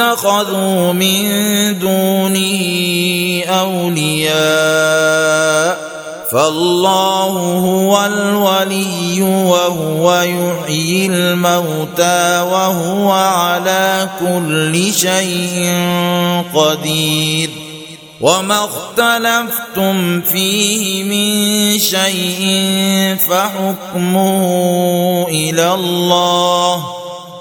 اتخذوا من دونه اولياء فالله هو الولي وهو يحيي الموتى وهو على كل شيء قدير وما اختلفتم فيه من شيء فحكمه الى الله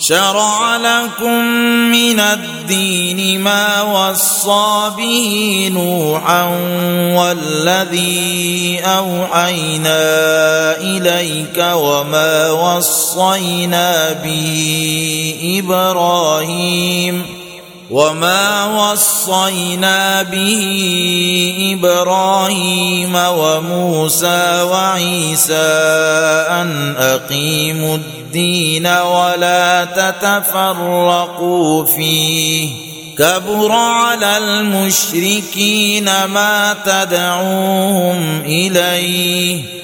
شرع لكم من الدين ما وصى به نوحا والذي اوحينا اليك وما وصينا به ابراهيم وما وصينا به ابراهيم وموسى وعيسى ان اقيموا الدين ولا تتفرقوا فيه كبر على المشركين ما تدعوهم اليه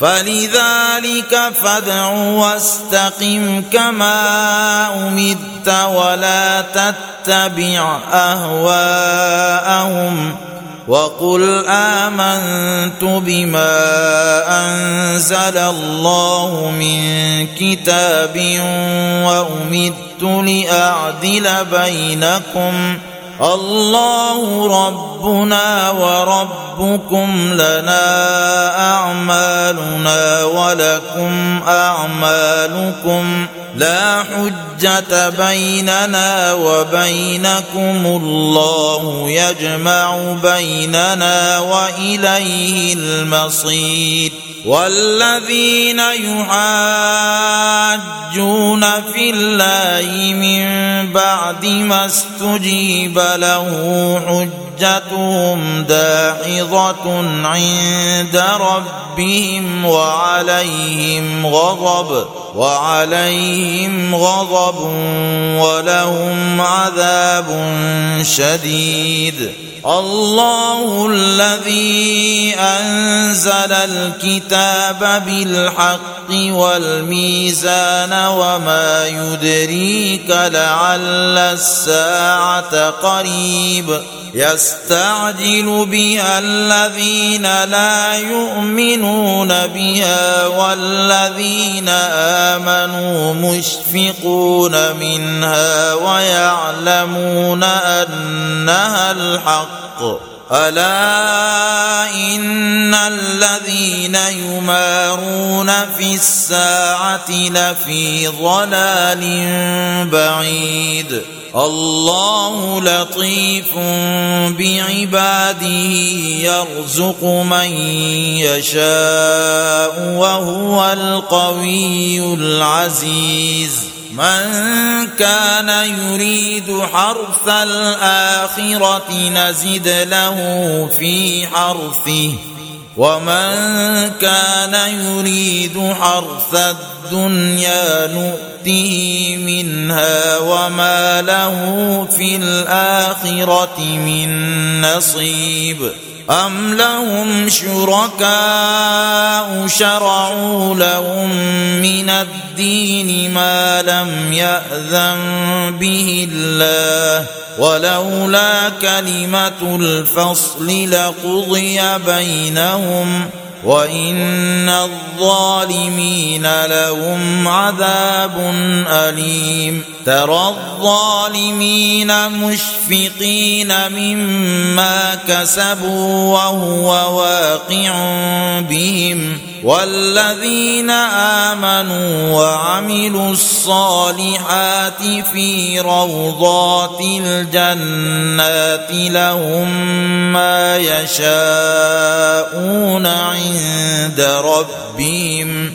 فلذلك فادع واستقم كما امرت ولا تتبع اهواءهم وقل امنت بما انزل الله من كتاب وامرت لاعدل بينكم الله ربنا وربكم لنا اعمالنا ولكم اعمالكم لا حجه بيننا وبينكم الله يجمع بيننا واليه المصير والذين يحاجون في الله من بعد ما استجيب له حجتهم داحظة عند ربهم وعليهم غضب ۖ وعليهم غضب ولهم عذاب شديد الله الذي انزل الكتاب بالحق والميزان وما يدريك لعل الساعه قريب يستعجل بها الذين لا يؤمنون بها والذين آمنوا مشفقون منها ويعلمون أنها الحق الا ان الذين يمارون في الساعه لفي ضلال بعيد الله لطيف بعباده يرزق من يشاء وهو القوي العزيز من كان يريد حرث الاخره نزد له في حرثه ومن كان يريد حرث الدنيا نؤته منها وما له في الاخره من نصيب أم لهم شركاء شرعوا لهم من الدين ما لم يأذن به الله ولولا كلمة الفصل لقضي بينهم ۖ وان الظالمين لهم عذاب اليم ترى الظالمين مشفقين مما كسبوا وهو واقع بهم والذين آمنوا وعملوا الصالحات في روضات الجنات لهم ما يشاءون عند ربهم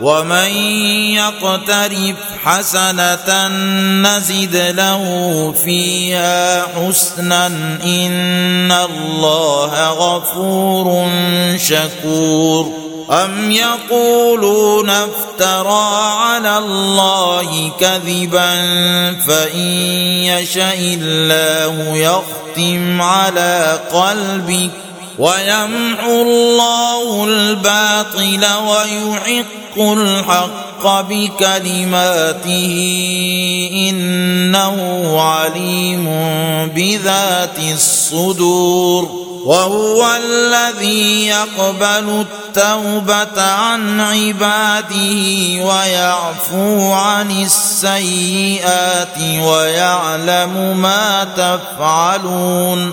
ومن يقترف حسنه نزد له فيها حسنا ان الله غفور شكور ام يقولون افترى على الله كذبا فان يشا الله يختم على قلبك ويمحو الله الباطل ويحق يحق الحق بكلماته انه عليم بذات الصدور وهو الذي يقبل التوبه عن عباده ويعفو عن السيئات ويعلم ما تفعلون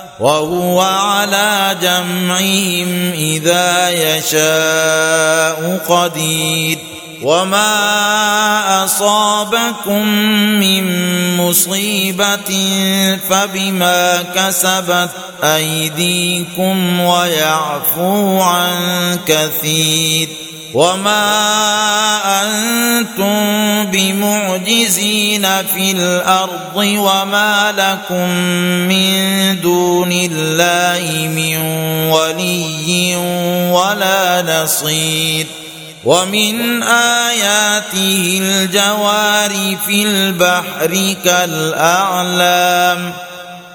وهو على جمعهم اذا يشاء قدير وما اصابكم من مصيبه فبما كسبت ايديكم ويعفو عن كثير وما انتم بمعجزين في الارض وما لكم من دون الله من ولي ولا نصير ومن اياته الجوار في البحر كالاعلام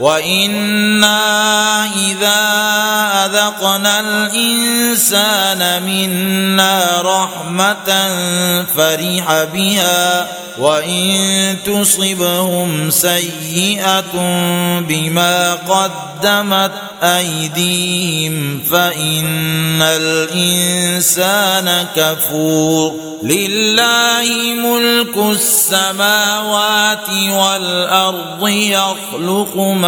وانا اذا اذقنا الانسان منا رحمه فرح بها وان تصبهم سيئه بما قدمت ايديهم فان الانسان كفور لله ملك السماوات والارض يخلق ما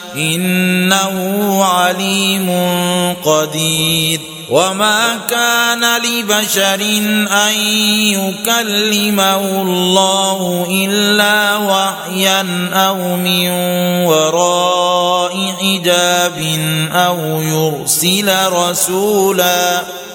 انه عليم قدير وما كان لبشر ان يكلمه الله الا وحيا او من وراء حجاب او يرسل رسولا